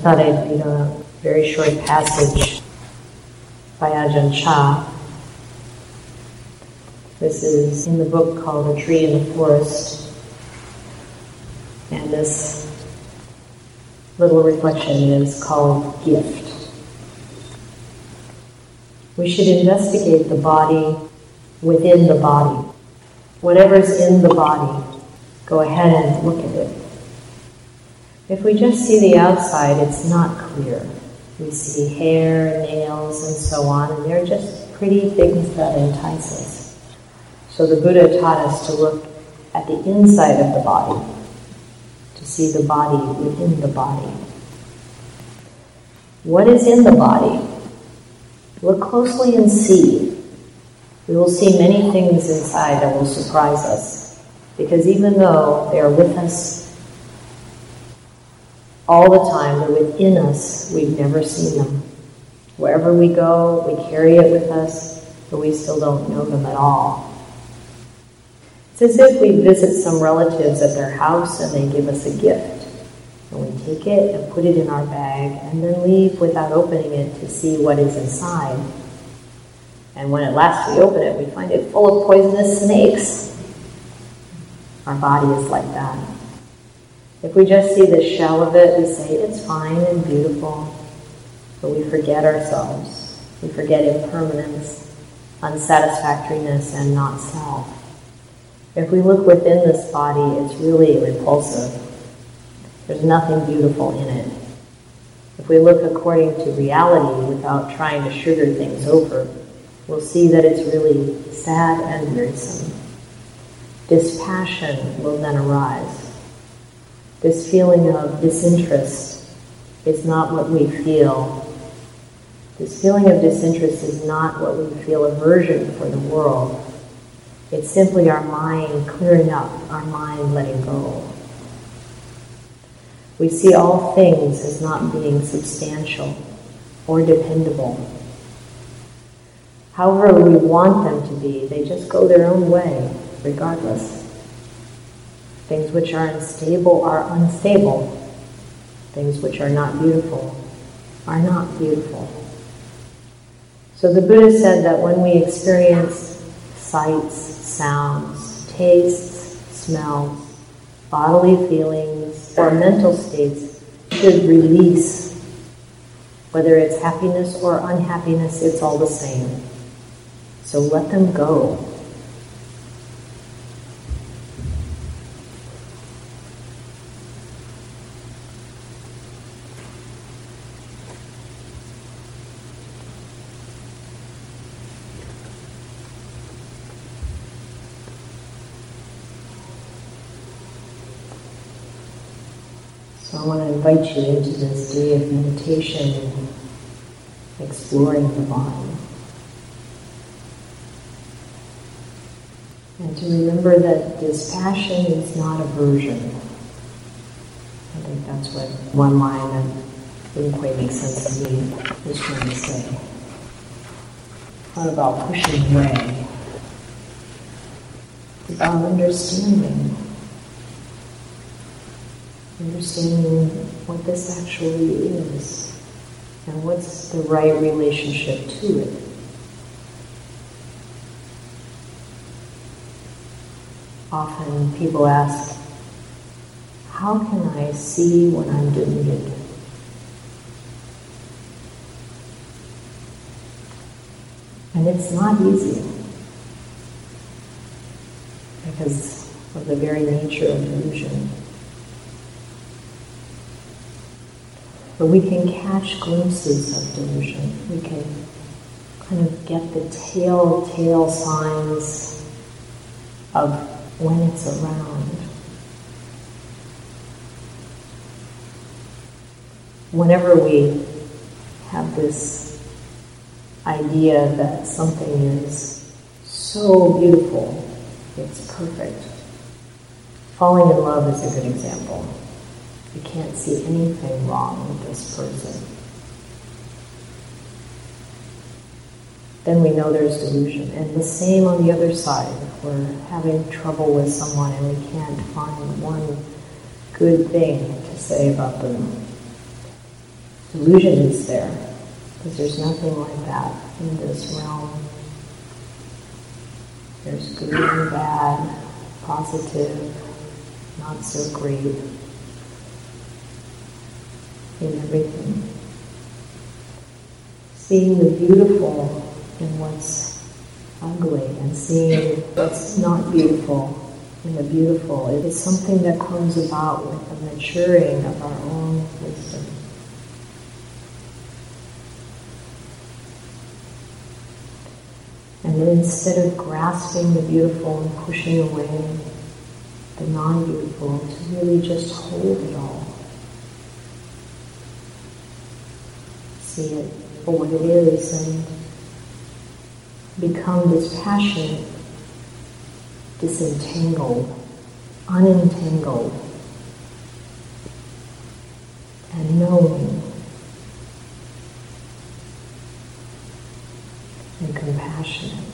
thought I'd read a very short passage by Ajahn Chah. This is in the book called A Tree in the Forest. And this little reflection is called Gift. We should investigate the body within the body. Whatever's in the body, go ahead and look at it. If we just see the outside, it's not clear. We see hair, nails, and so on, and they're just pretty things that entice us. So the Buddha taught us to look at the inside of the body, to see the body within the body. What is in the body? Look closely and see. We will see many things inside that will surprise us, because even though they are with us all the time. They're within us. We've never seen them. Wherever we go, we carry it with us, but we still don't know them at all. It's as if we visit some relatives at their house and they give us a gift. And we take it and put it in our bag and then leave without opening it to see what is inside. And when at last we open it, we find it full of poisonous snakes. Our body is like that. If we just see the shell of it, we say it's fine and beautiful, but we forget ourselves. We forget impermanence, unsatisfactoriness, and not self. If we look within this body, it's really repulsive. There's nothing beautiful in it. If we look according to reality without trying to sugar things over, we'll see that it's really sad and wearisome. Dispassion will then arise. This feeling of disinterest is not what we feel. This feeling of disinterest is not what we feel aversion for the world. It's simply our mind clearing up, our mind letting go. We see all things as not being substantial or dependable. However, we want them to be, they just go their own way, regardless. Things which are unstable are unstable. Things which are not beautiful are not beautiful. So the Buddha said that when we experience sights, sounds, tastes, smells, bodily feelings, or mental states, should release. Whether it's happiness or unhappiness, it's all the same. So let them go. So I want to invite you into this day of meditation and exploring the body. And to remember that dispassion is not aversion. I think that's what one line that didn't quite make sense to me was trying to say. Not about pushing away. It's about understanding understanding what this actually is and what's the right relationship to it. Often people ask, how can I see when I'm deluded? And it's not easy because of the very nature of delusion. But we can catch glimpses of delusion. We can kind of get the telltale signs of when it's around. Whenever we have this idea that something is so beautiful, it's perfect. Falling in love is a good example. You can't see anything wrong with this person. Then we know there's delusion. And the same on the other side. If we're having trouble with someone and we can't find one good thing to say about them, delusion is there, because there's nothing like that in this realm. There's good and bad, positive, not so great, in everything. Seeing the beautiful in what's ugly and seeing what's not beautiful in the beautiful. It is something that comes about with the maturing of our own wisdom. And then instead of grasping the beautiful and pushing away the non-beautiful, to really just hold it all. See it for what it is and become dispassionate, disentangled, unentangled, and knowing and compassionate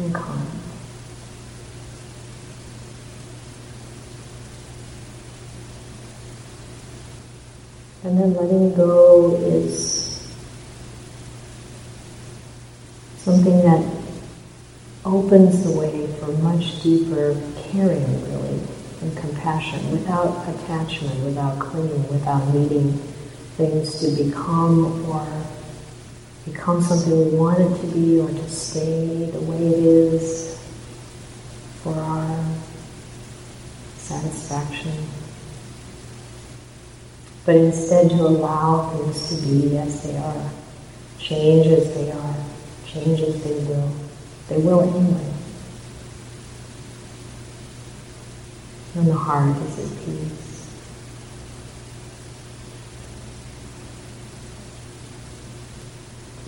and kind. And then letting go is something that opens the way for much deeper caring, really, and compassion, without attachment, without clinging, without needing things to become or become something we want it to be or to stay the way it is for our satisfaction but instead to allow things to be as they are, change as they are, change as they will. They will anyway. And the heart is at peace.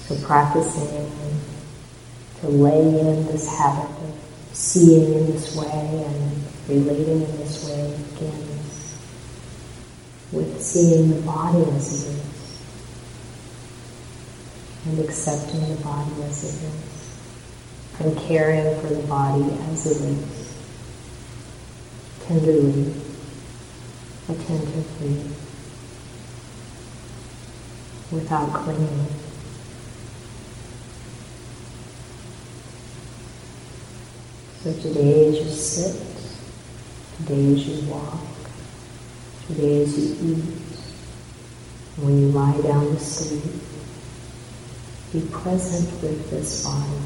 So practicing to lay in this habit of seeing in this way and relating in this way again with seeing the body as it is and accepting the body as it is and caring for the body as it is tenderly, attentively, without clinging. So today as you sit, today as you walk, Today as you eat, when you lie down to sleep, be present with this body.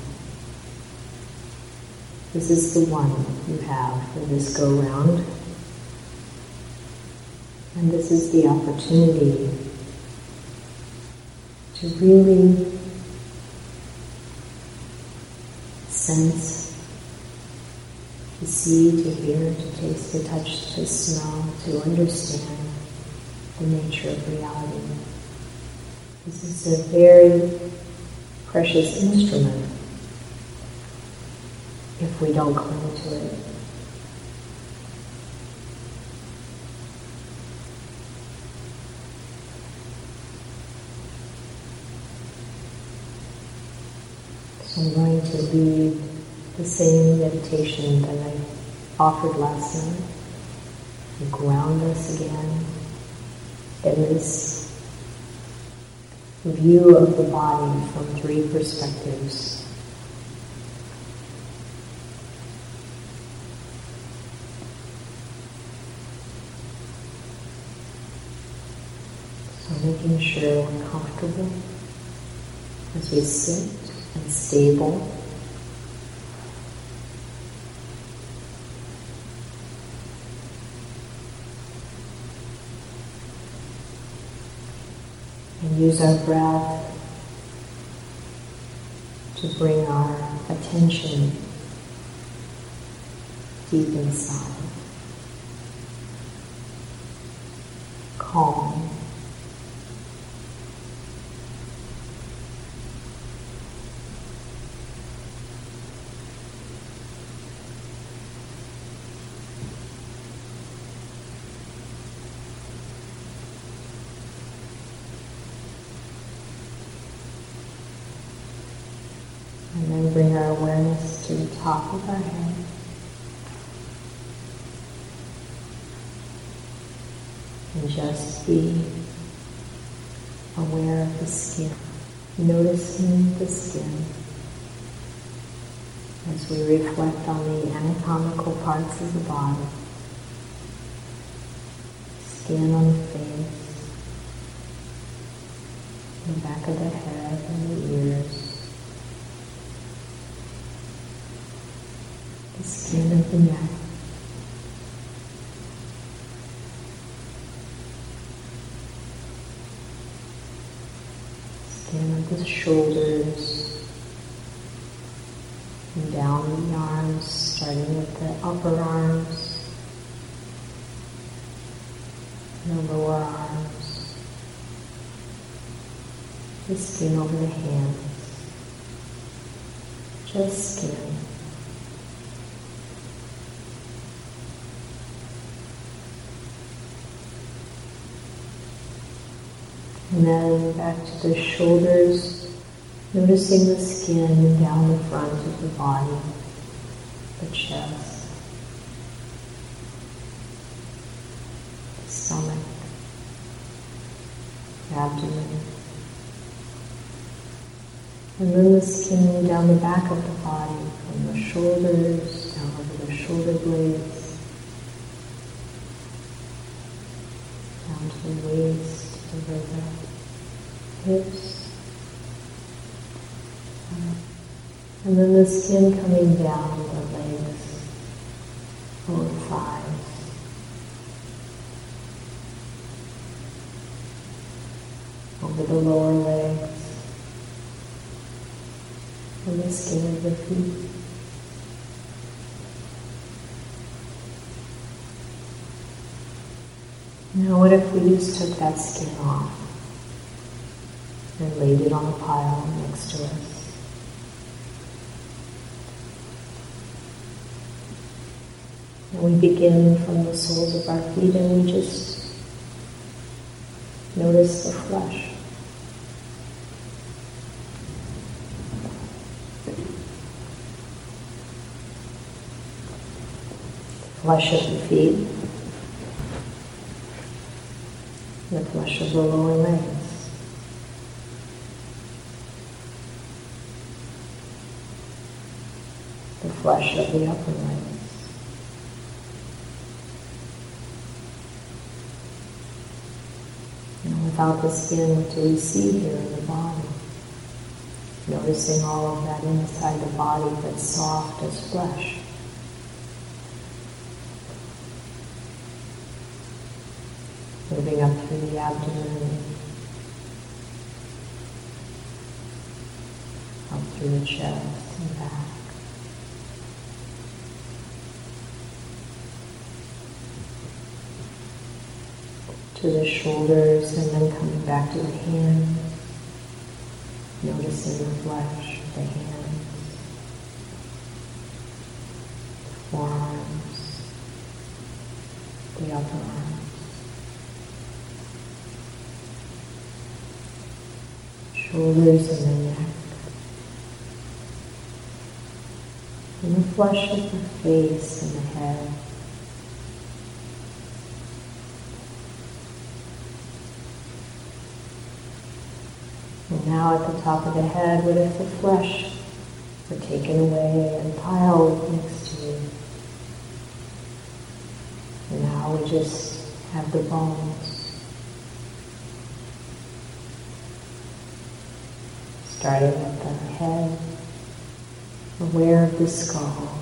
This is the one you have for this go round. And this is the opportunity to really sense to see, to hear, to taste, to touch, to smell, to understand the nature of reality. This is a very precious instrument if we don't cling to it. So I'm going to leave the same meditation that I offered last night to ground us again in this view of the body from three perspectives. So making sure we're comfortable as we sit and stable. Use our breath to bring our attention deep inside. Calm. Bring our awareness to the top of our head. And just be aware of the skin, noticing the skin as we reflect on the anatomical parts of the body, skin on the face, the back of the head and the ears, the skin of the. Shoulders, and down the arms, starting with the upper arms, the lower arms, the skin over the hands, just skin. And then back to the shoulders, noticing the skin down the front of the body, the chest, the stomach, the abdomen. And then the skin down the back of the body, from the shoulders down over the shoulder blades, down to the waist the hips. And then the skin coming down the legs, lower thighs. Over the lower legs. And the skin of the feet. Now what if we just took that skin off and laid it on a pile next to us? And we begin from the soles of our feet and we just notice the flesh. Flesh of the feet. The flesh of the lower legs. The flesh of the upper legs. And without the skin, we see here in the body? Noticing all of that inside the body that's soft as flesh. Moving up through the abdomen, up through the chest and back. To the shoulders and then coming back to the hands, noticing the flesh of the hands, the forearms, the upper arms. Shoulders and the neck. And the flesh of the face and the head. And now at the top of the head, what if the flesh were taken away and piled next to you? And now we just have the bones. Starting at the head, aware of the skull,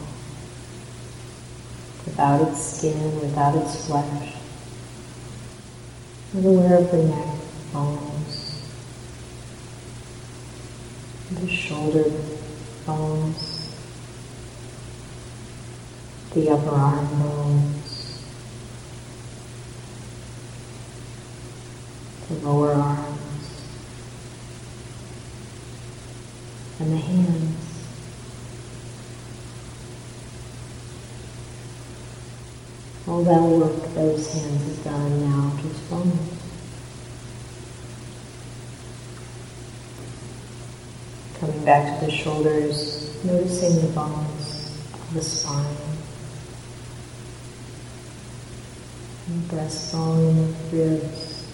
without its skin, without its flesh, and aware of the neck, bones, the shoulder bones, the upper arm bones, the lower arm, and the hands. All that work those hands have done now just bones. Coming back to the shoulders, noticing the bones the spine. The breastbone, the ribs,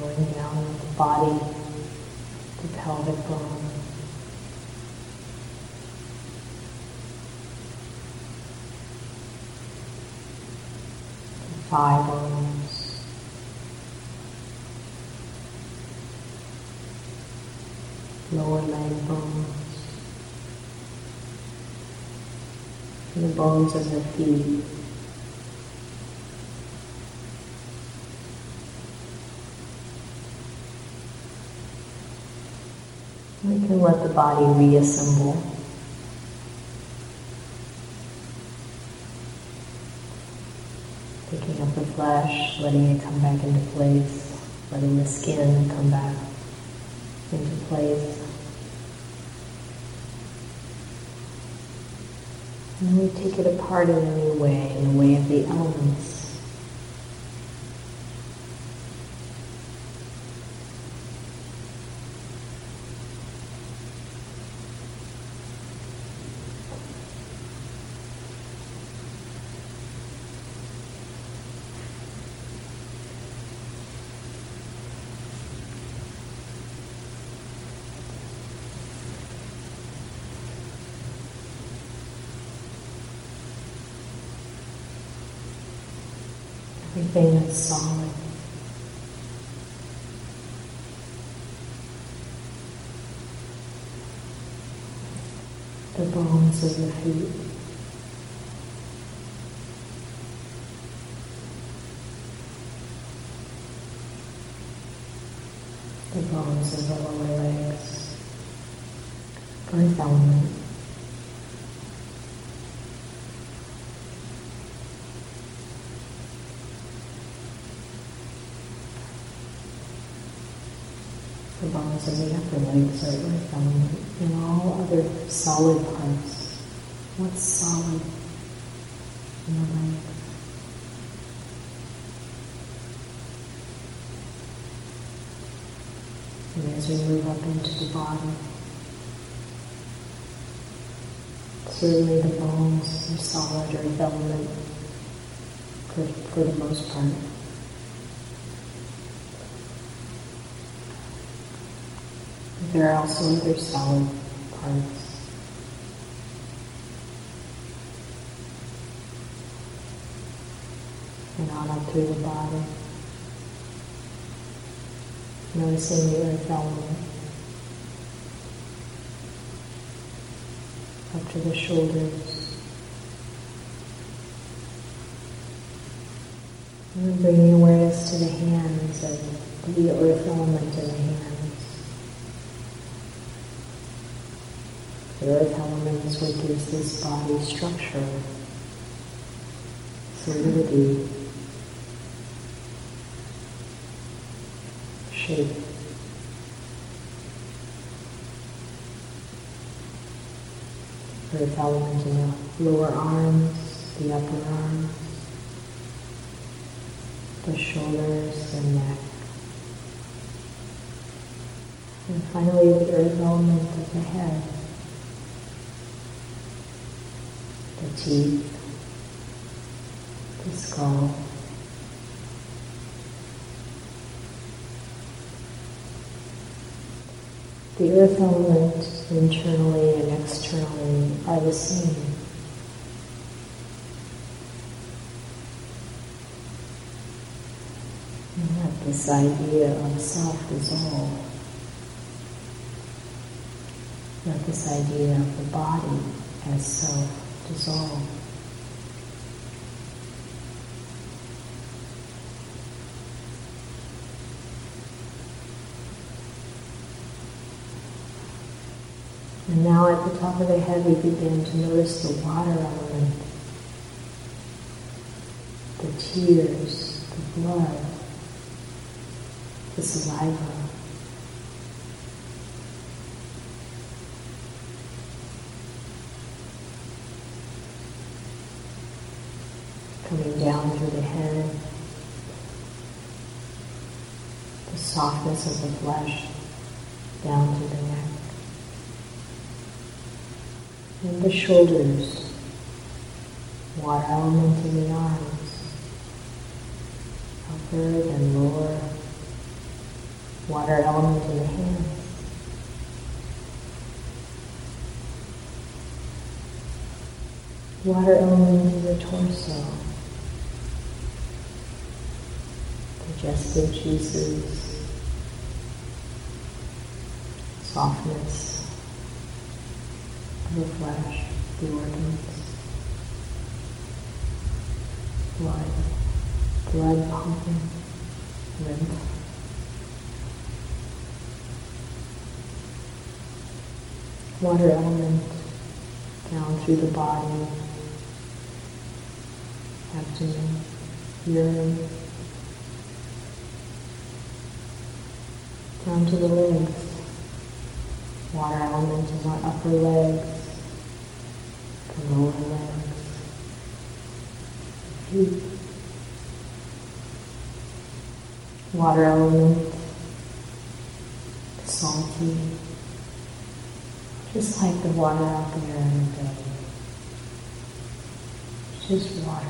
going down the body, the pelvic bone. Bones. Lower leg bones. The bones of the feet. We can let the body reassemble. Picking up the flesh, letting it come back into place, letting the skin come back into place. And we take it apart in a new way, in the way of the elements. Everything that's. The bones of the feet. The bones of the lower legs. Earth element. Bones of the upper legs are earth element, and all other solid parts. What's solid in the legs? And as we move up into the body, certainly the bones are solid earth element for, for the most part. There are also other solid parts. And on up through the body. Noticing the earth element. Up to the shoulders. And bringing awareness to the hands and the earth element in the hands. The earth element is what gives this body structure, solidity, shape. Earth element in the lower arms, the upper arms, the shoulders, the neck. And finally the earth element of the head. The teeth, the skull. The earth element internally and externally are the same. Let this idea of self dissolve. Let this idea of the body as self dissolve. And now at the top of the head we begin to notice the water element, the tears, the blood, the saliva. coming down through the head, the softness of the flesh down to the neck, and the shoulders, water element in the arms, upper and lower, water element in the hands. Water element in the torso. Digestive juices. Softness of the flesh, the organs. Blood. Blood pumping. Lymph. water element down through the body, abdomen, urine, down to the legs, water element in our upper legs, lower legs, feet, water element, salty, just like the water out there in the bay. Just water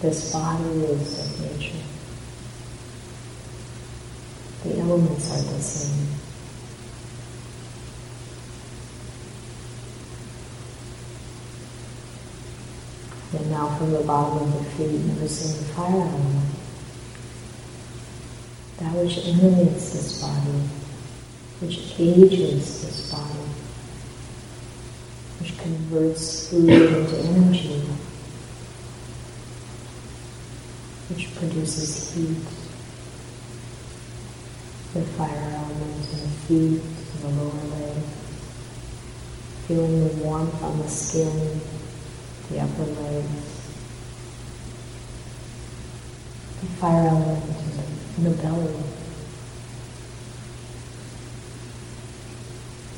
This body is of nature. The elements are the same. And now from the bottom of the feet, noticing the fire element. That which animates this body, which ages this body, which converts food into energy, which produces heat. The fire element in the feet, in the lower leg, feeling the warmth on the skin, the upper legs, the fire element in the belly,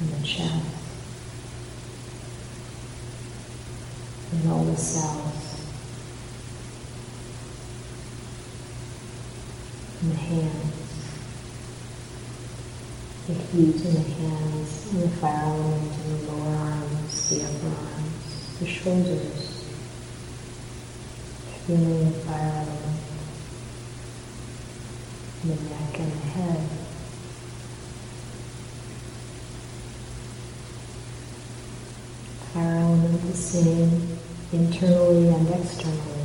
in the chest, in all the cells, in the hands, the heat in the hands, and the fire element in the lower arms, the upper arms, the shoulders, feeling the fire element in the neck and the head. Fire element the same internally and externally.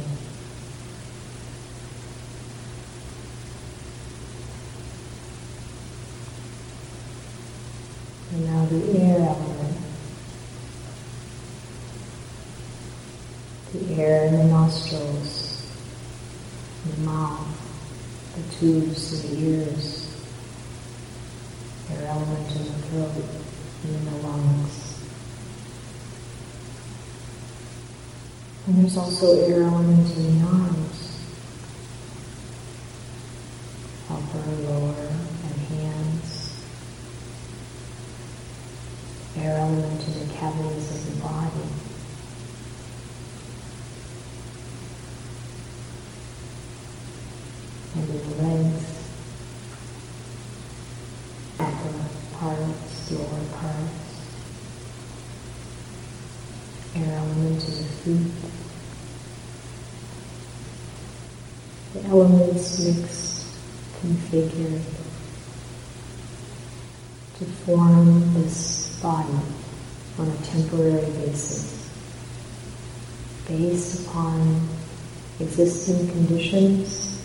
And now the air element. The air in the nostrils, in the mouth, the tubes in the ears, air element in the throat and in the lungs. And there's also air element in the arms, upper, lower, and hands. Air element in the cavities of the body. And in the legs, upper parts, lower parts. Air element in the feet. The elements mixed, configured to form this body on a temporary basis, based upon existing conditions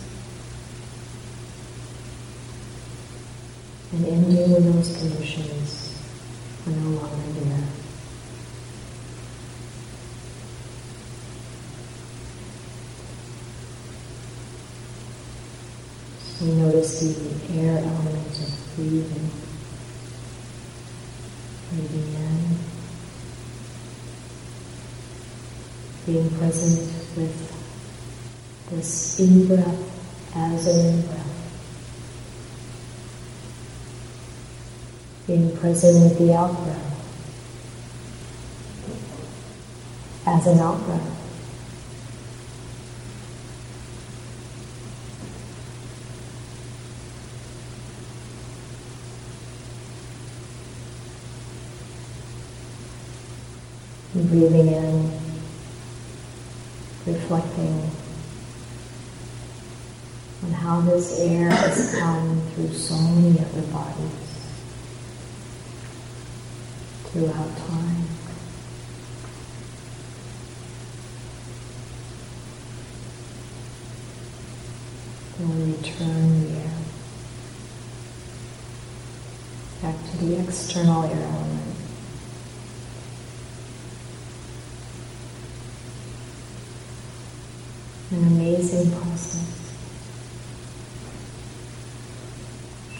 and ending when those conditions are no longer there. So notice the air element of breathing. Breathing in. Being present with this in-breath as an in-breath. Being present with the out-breath as an out-breath. And breathing in, reflecting on how this air has come through so many other bodies throughout time. Then return the air back to the external air element. An amazing process.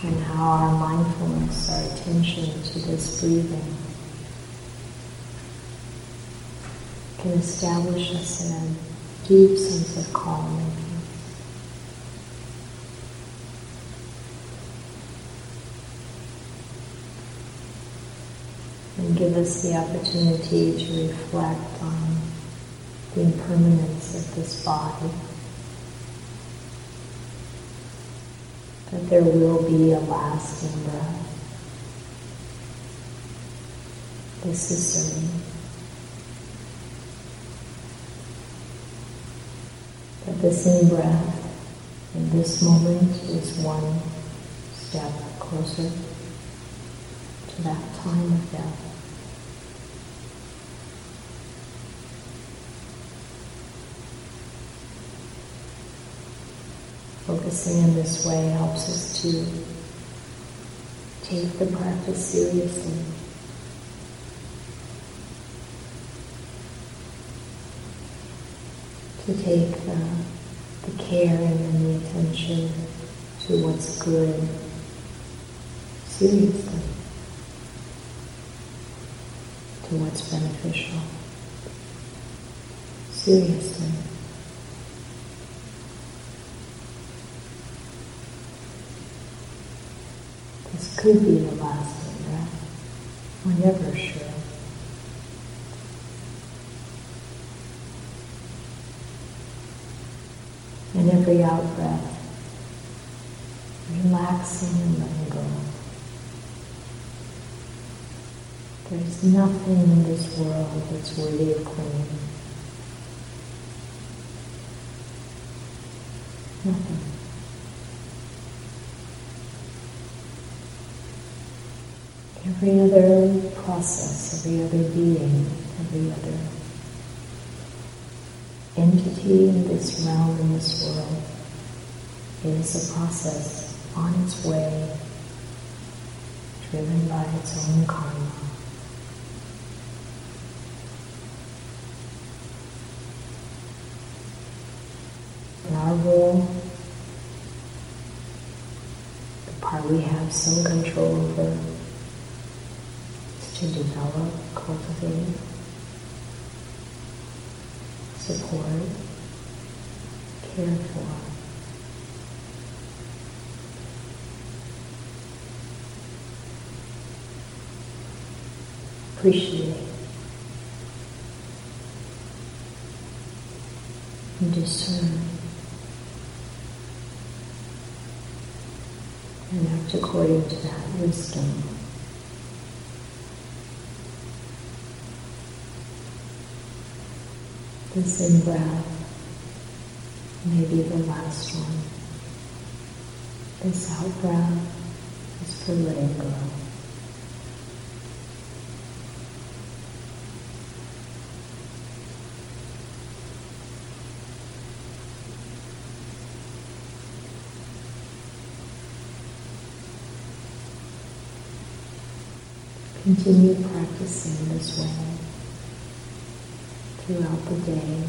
And how our mindfulness, our attention to this breathing can establish us in a deep sense of calm and peace. And give us the opportunity to reflect on the impermanence of this body. That there will be a lasting breath. This is certain. That this in breath in this moment is one step closer to that time of death. Focusing in this way helps us to take the practice seriously. To take the, the care and the attention to what's good seriously, to what's beneficial seriously. Could be the last lasting breath. We're never sure. And every out breath, relaxing and letting go. There's nothing in this world that's worthy of clinging. Nothing. Every other process, every other being, every other entity in this realm, in this world, is a process on its way, driven by its own karma. Our role, the part we have some control over, to develop, support, care for. Appreciate and discern and act according to that wisdom. This in breath may be the last one. This out breath is for letting go. Continue practicing this way throughout the day.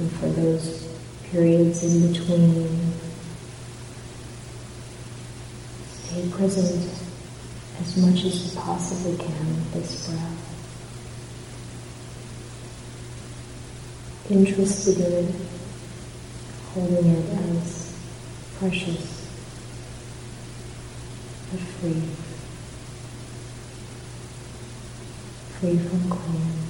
And for those periods in between, stay present as much as you possibly can with this breath. Interested in it, holding it as precious, but free, free from clinging.